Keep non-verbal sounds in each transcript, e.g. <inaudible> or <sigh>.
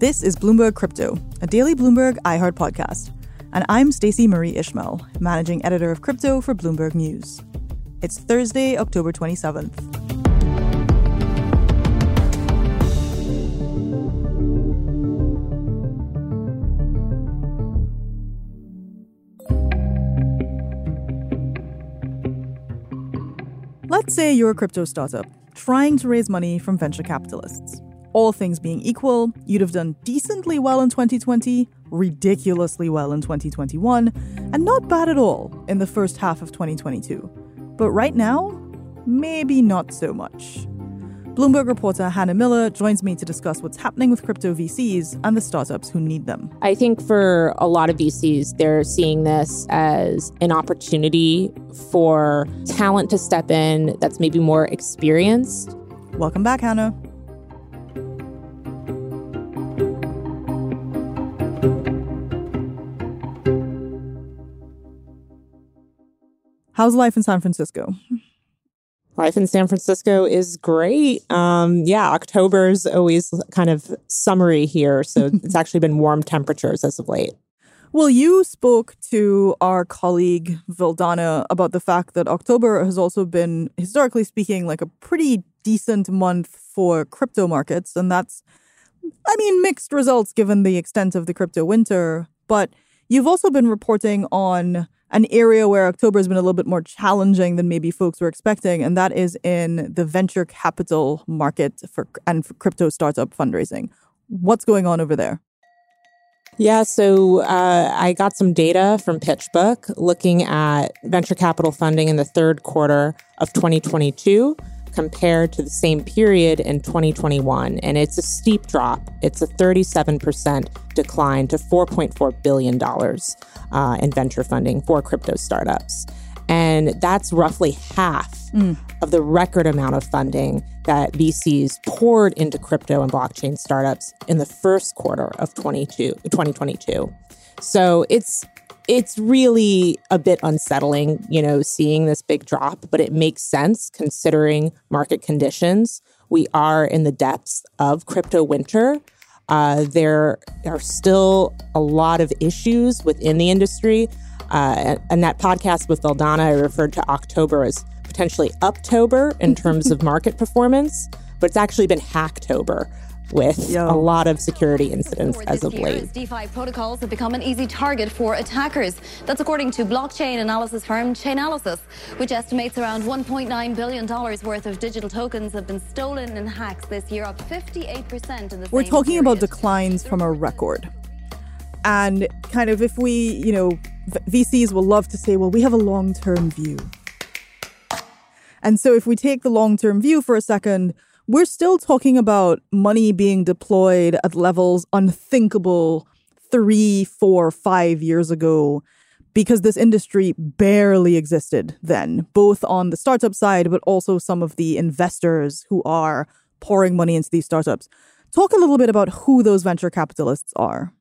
This is Bloomberg Crypto, a daily Bloomberg iHeart podcast. And I'm Stacey Marie Ishmael, managing editor of crypto for Bloomberg News. It's Thursday, October 27th. Let's say you're a crypto startup trying to raise money from venture capitalists. All things being equal, you'd have done decently well in 2020, ridiculously well in 2021, and not bad at all in the first half of 2022. But right now, maybe not so much. Bloomberg reporter Hannah Miller joins me to discuss what's happening with crypto VCs and the startups who need them. I think for a lot of VCs, they're seeing this as an opportunity for talent to step in that's maybe more experienced. Welcome back, Hannah. How's life in San Francisco? Life in San Francisco is great. Um, yeah, October is always kind of summery here. So <laughs> it's actually been warm temperatures as of late. Well, you spoke to our colleague Vildana about the fact that October has also been, historically speaking, like a pretty decent month for crypto markets. And that's, I mean, mixed results given the extent of the crypto winter. But you've also been reporting on an area where October has been a little bit more challenging than maybe folks were expecting, and that is in the venture capital market for and for crypto startup fundraising. What's going on over there? Yeah, so uh, I got some data from PitchBook looking at venture capital funding in the third quarter of 2022 compared to the same period in 2021. And it's a steep drop. It's a 37% decline to $4.4 billion uh, in venture funding for crypto startups. And that's roughly half mm. of the record amount of funding that VCs poured into crypto and blockchain startups in the first quarter of 2022. So it's it's really a bit unsettling, you know, seeing this big drop, but it makes sense considering market conditions. We are in the depths of crypto winter. Uh, there are still a lot of issues within the industry. Uh, and that podcast with Vildana, I referred to October as potentially Uptober in terms of <laughs> market performance, but it's actually been Hacktober with Yo. a lot of security incidents as of late. DeFi protocols have become an easy target for attackers. That's according to blockchain analysis firm Chainalysis, which estimates around $1.9 billion worth of digital tokens have been stolen in hacks this year, up 58% in the We're talking period. about declines from a record. And kind of if we, you know, VCs will love to say, well, we have a long term view. And so if we take the long term view for a second, we're still talking about money being deployed at levels unthinkable three, four, five years ago because this industry barely existed then, both on the startup side, but also some of the investors who are pouring money into these startups. Talk a little bit about who those venture capitalists are.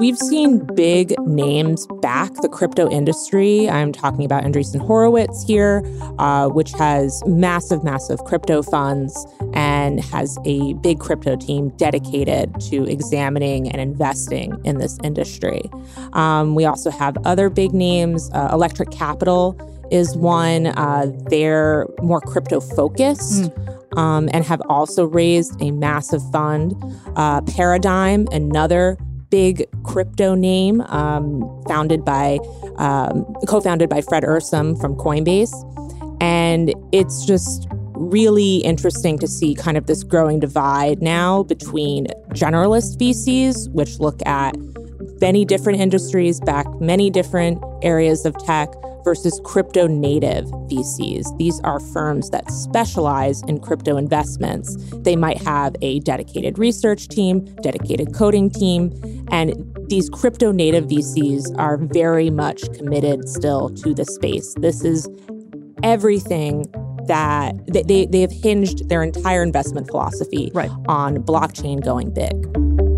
We've seen big names back the crypto industry. I'm talking about Andreessen Horowitz here, uh, which has massive, massive crypto funds and has a big crypto team dedicated to examining and investing in this industry. Um, we also have other big names. Uh, Electric Capital is one. Uh, they're more crypto focused. Mm. Um, and have also raised a massive fund. Uh, Paradigm, another big crypto name, um, founded by, um, co-founded by Fred Ehrsam from Coinbase, and it's just really interesting to see kind of this growing divide now between generalist VCs, which look at many different industries, back many different areas of tech, versus crypto native VCs. These are firms that specialize in crypto investments. They might have a dedicated research team, dedicated coding team, and these crypto native VCs are very much committed still to the space. This is everything that they, they have hinged their entire investment philosophy right. on blockchain going big.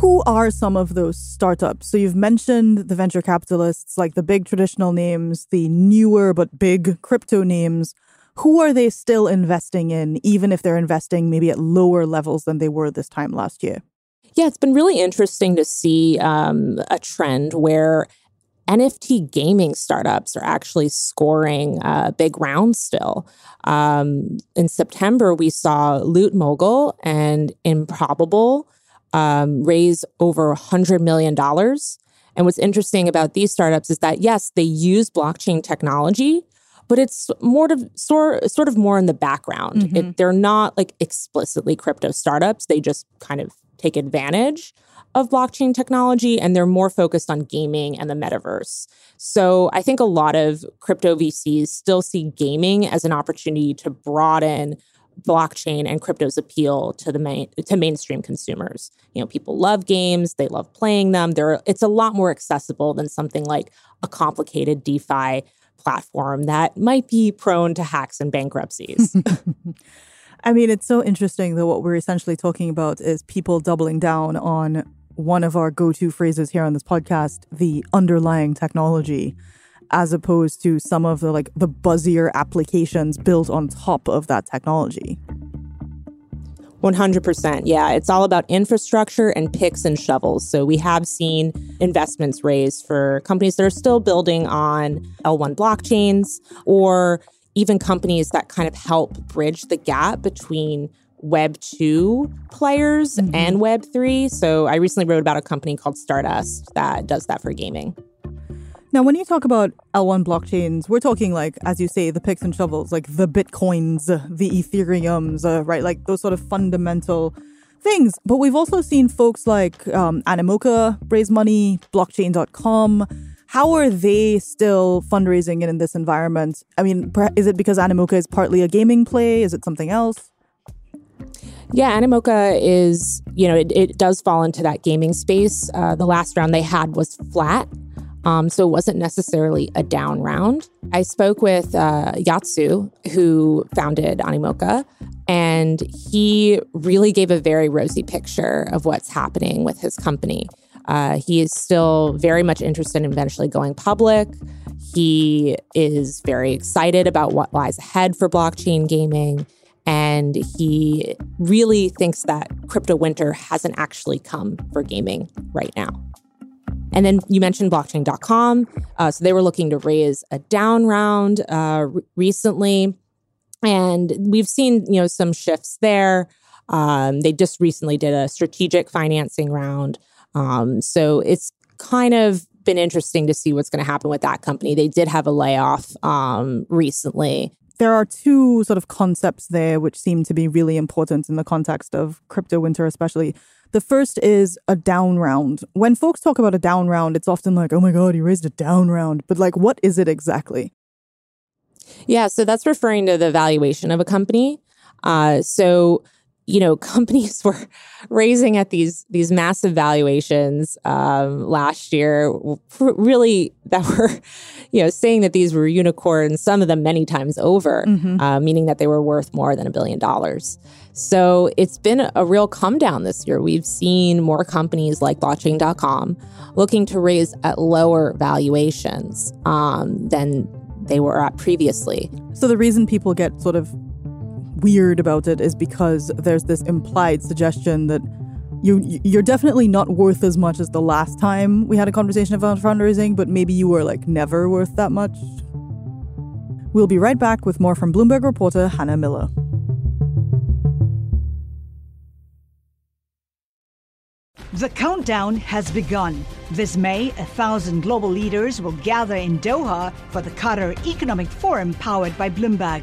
Who are some of those startups? So you've mentioned the venture capitalists, like the big traditional names, the newer but big crypto names. Who are they still investing in, even if they're investing maybe at lower levels than they were this time last year? Yeah, it's been really interesting to see um, a trend where NFT gaming startups are actually scoring uh, big rounds still. Um, in September, we saw Loot Mogul and Improbable um, raise over $100 million. And what's interesting about these startups is that, yes, they use blockchain technology, but it's more to sort, sort of more in the background. Mm-hmm. It, they're not like explicitly crypto startups. They just kind of take advantage of blockchain technology and they're more focused on gaming and the metaverse. So I think a lot of crypto VCs still see gaming as an opportunity to broaden blockchain and crypto's appeal to the main to mainstream consumers. You know, people love games, they love playing them. They're it's a lot more accessible than something like a complicated DeFi platform that might be prone to hacks and bankruptcies. <laughs> I mean, it's so interesting that what we're essentially talking about is people doubling down on one of our go-to phrases here on this podcast, the underlying technology as opposed to some of the like the buzzier applications built on top of that technology. 100%. Yeah, it's all about infrastructure and picks and shovels. So we have seen investments raised for companies that are still building on L1 blockchains or even companies that kind of help bridge the gap between Web 2 players mm-hmm. and Web 3. So I recently wrote about a company called Stardust that does that for gaming. Now, when you talk about L1 blockchains, we're talking like, as you say, the picks and shovels, like the Bitcoins, the Ethereums, uh, right? Like those sort of fundamental things. But we've also seen folks like um, Animoca raise money, blockchain.com. How are they still fundraising in this environment? I mean, is it because Animoca is partly a gaming play? Is it something else? Yeah, Animoca is, you know, it, it does fall into that gaming space. Uh, the last round they had was flat. Um, so it wasn't necessarily a down round. I spoke with uh, Yat Siu, who founded Animoca, and he really gave a very rosy picture of what's happening with his company. Uh, he is still very much interested in eventually going public. He is very excited about what lies ahead for blockchain gaming. And he really thinks that crypto winter hasn't actually come for gaming right now. And then you mentioned blockchain.com. Uh, so they were looking to raise a down round uh, re- recently. And we've seen, you know, some shifts there. Um, they just recently did a strategic financing round. Um, so it's kind of been interesting to see what's going to happen with that company. They did have a layoff um, recently. There are two sort of concepts there which seem to be really important in the context of crypto winter, especially. The first is a down round. When folks talk about a down round, it's often like, oh my God, he raised a down round. But like, what is it exactly? Yeah, so that's referring to the valuation of a company. Uh, so you know <laughs> companies were raising at these these massive valuations um, last year really that <laughs> were you know saying that these were unicorns some of them many times over mm-hmm. uh, meaning that they were worth more than a billion dollars. So it's been a real come down this year. We've seen more companies like blockchain.com looking to raise at lower valuations um, than they were at previously. So the reason people get sort of weird about it is because there's this implied suggestion that you you're definitely not worth as much as the last time we had a conversation about fundraising, but maybe you were like never worth that much. We'll be right back with more from Bloomberg reporter Hannah Miller. The countdown has begun. This May, a thousand global leaders will gather in Doha for the Qatar Economic Forum powered by Bloomberg,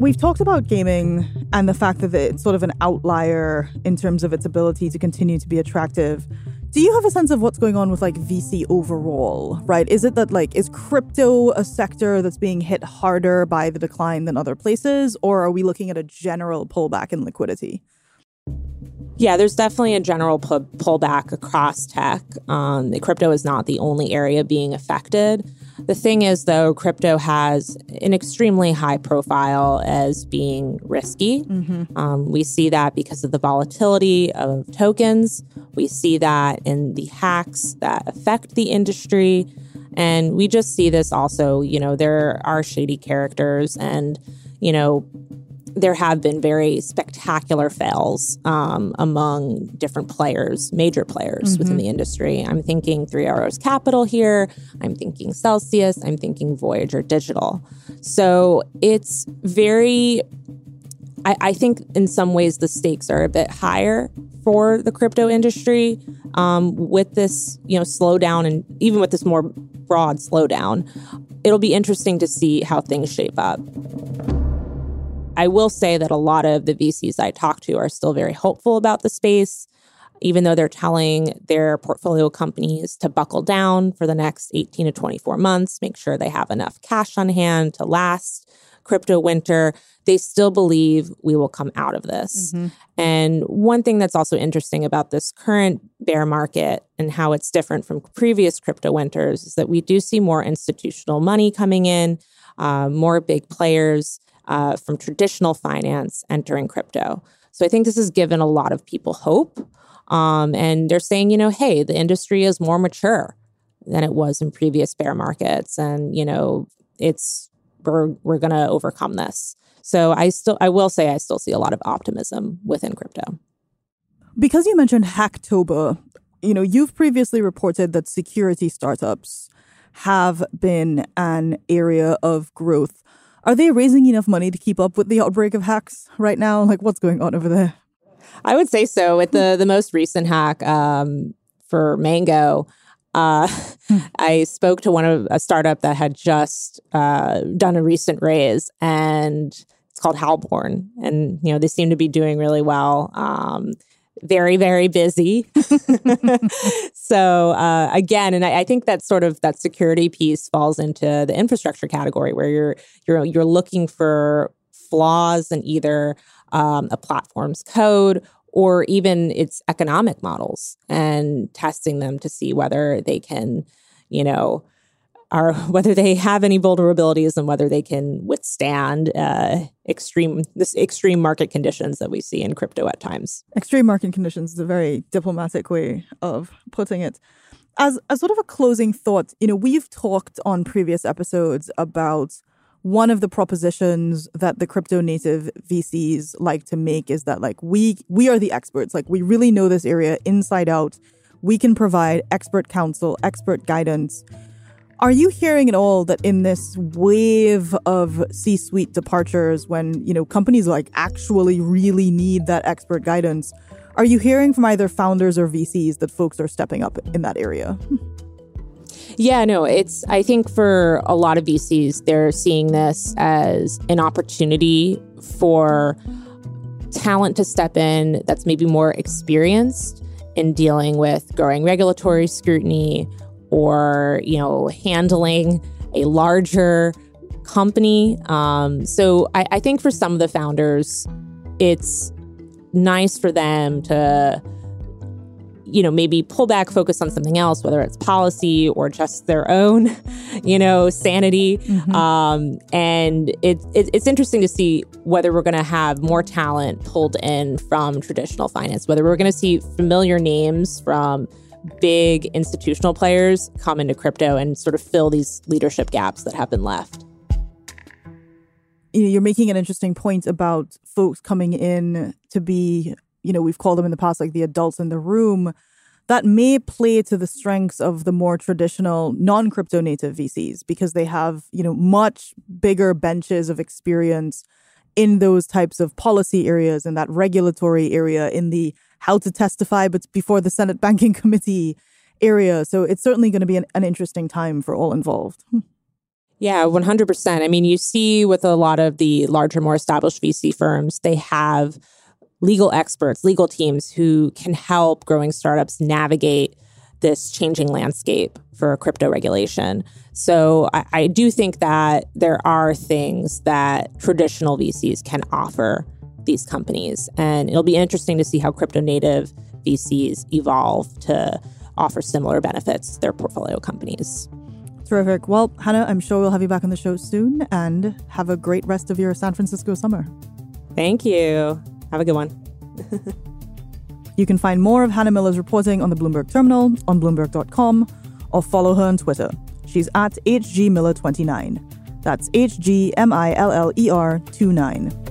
We've talked about gaming and the fact that it's sort of an outlier in terms of its ability to continue to be attractive. Do you have a sense of what's going on with like VC overall, right? Is it that like is crypto a sector that's being hit harder by the decline than other places or are we looking at a general pullback in liquidity? Yeah, there's definitely a general pull- pullback across tech. Um, crypto is not the only area being affected. The thing is, though, crypto has an extremely high profile as being risky. Mm-hmm. Um, we see that because of the volatility of tokens. We see that in the hacks that affect the industry. And we just see this also, you know, there are shady characters and, you know, there have been very spectacular fails um, among different players, major players mm-hmm. within the industry. I'm thinking Three Arrows Capital here. I'm thinking Celsius. I'm thinking Voyager Digital. So it's very, I, I think in some ways the stakes are a bit higher for the crypto industry um, with this, you know, slowdown and even with this more broad slowdown. It'll be interesting to see how things shape up. I will say that a lot of the VCs I talk to are still very hopeful about the space, even though they're telling their portfolio companies to buckle down for the next 18 to 24 months, make sure they have enough cash on hand to last crypto winter. They still believe we will come out of this. Mm-hmm. And one thing that's also interesting about this current bear market and how it's different from previous crypto winters is that we do see more institutional money coming in, uh, more big players uh, from traditional finance entering crypto. So I think this has given a lot of people hope. Um, and they're saying, you know, hey, the industry is more mature than it was in previous bear markets. And, you know, it's, we're, we're to overcome this. So I still, I will say, I still see a lot of optimism within crypto. Because you mentioned Hacktober, you know, you've previously reported that security startups have been an area of growth. Are they raising enough money to keep up with the outbreak of hacks right now? Like, what's going on over there? I would say so. With the the most recent hack um, for Mango, uh, <laughs> I spoke to one of a startup that had just uh, done a recent raise, and it's called Halborn, and you know they seem to be doing really well. Um, very very busy. <laughs> So uh, again and I, I, think that sort of that security piece falls into the infrastructure category where you're you're you're looking for flaws in either um, a platform's code or even its economic models and testing them to see whether they can you know are <laughs> whether they have any vulnerabilities and whether they can withstand uh, extreme this extreme market conditions that we see in crypto at times. Extreme market conditions is a very diplomatic way of putting it. As a sort of a closing thought, you know, we've talked on previous episodes about one of the propositions that the crypto native VCs like to make is that like we we are the experts, like we really know this area inside out. We can provide expert counsel, expert guidance are you hearing at all that in this wave of C-suite departures when, you know, companies like actually really need that expert guidance, are you hearing from either founders or VCs that folks are stepping up in that area? <laughs> Yeah, no, it's, I think for a lot of VCs, they're seeing this as an opportunity for talent to step in that's maybe more experienced in dealing with growing regulatory scrutiny or you know handling a larger company. Um, so I, I think for some of the founders, it's nice for them to you know maybe pull back focus on something else whether it's policy or just their own <laughs> you know sanity mm-hmm. um, and it, it, it's interesting to see whether we're going to have more talent pulled in from traditional finance whether we're going to see familiar names from big institutional players come into crypto and sort of fill these leadership gaps that have been left. You know, you're making an interesting point about folks coming in to be, you know, we've called them in the past like the adults in the room. that may play to the strengths of the more traditional non-crypto native VCs because they have, you know, much bigger benches of experience in those types of policy areas in that regulatory area in the how to testify but before the Senate <laughs> Banking Committee area. So it's certainly going to be an, an interesting time for all involved. Hmm. Yeah, 100%. I mean, you see with a lot of the larger, more established VC firms, they have legal experts, legal teams who can help growing startups navigate this changing landscape for crypto regulation. So I, I, do think that there are things that traditional VCs can offer these companies. And it'll be interesting to see how crypto native VCs evolve to offer similar benefits to their portfolio companies. Terrific. Well, Hannah, I'm sure we'll have you back on the show soon and have a great rest of your San Francisco summer. Thank you. Have a good one. <laughs> you can find more of Hannah Miller's reporting on the Bloomberg Terminal on Bloomberg.com or follow her on Twitter. She's at HGMiller29. That's H G M I L L E R 29.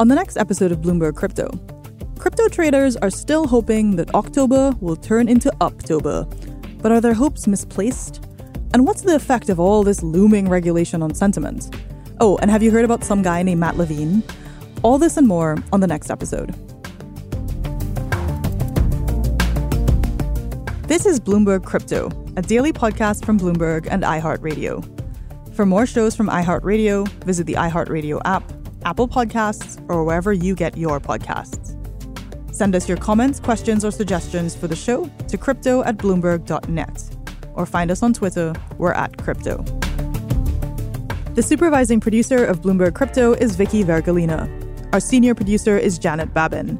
On the next episode of Bloomberg Crypto, crypto traders are still hoping that October will turn into Uptober. But are their hopes misplaced? And what's the effect of all this looming regulation on sentiment? Oh, and have you heard about some guy named Matt Levine? All this and more on the next episode. This is Bloomberg Crypto, a daily podcast from Bloomberg and iHeartRadio. For more shows from iHeartRadio, visit the iHeartRadio app, Apple Podcasts, or wherever you get your podcasts. Send us your comments, questions, or suggestions for the show to crypto at bloomberg.net or find us on Twitter. We're at crypto. The supervising producer of Bloomberg Crypto is Vicky Vergolina. Our senior producer is Janet Babin.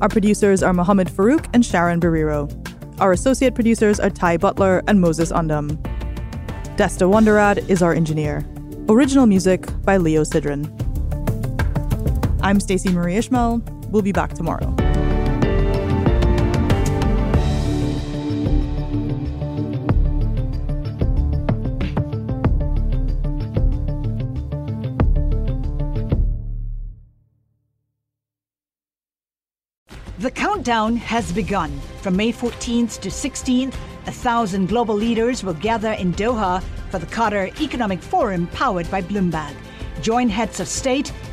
Our producers are Mohammed Farouk and Sharon Barrero. Our associate producers are Ty Butler and Moses Undum. Desta Wonderad is our engineer. Original music by Leo Sidran. I'm Stacey Marie Ishmael. We'll be back tomorrow. The countdown has begun. From May 14th to 16th, a thousand global leaders will gather in Doha for the Qatar Economic Forum powered by Bloomberg. Join heads of state,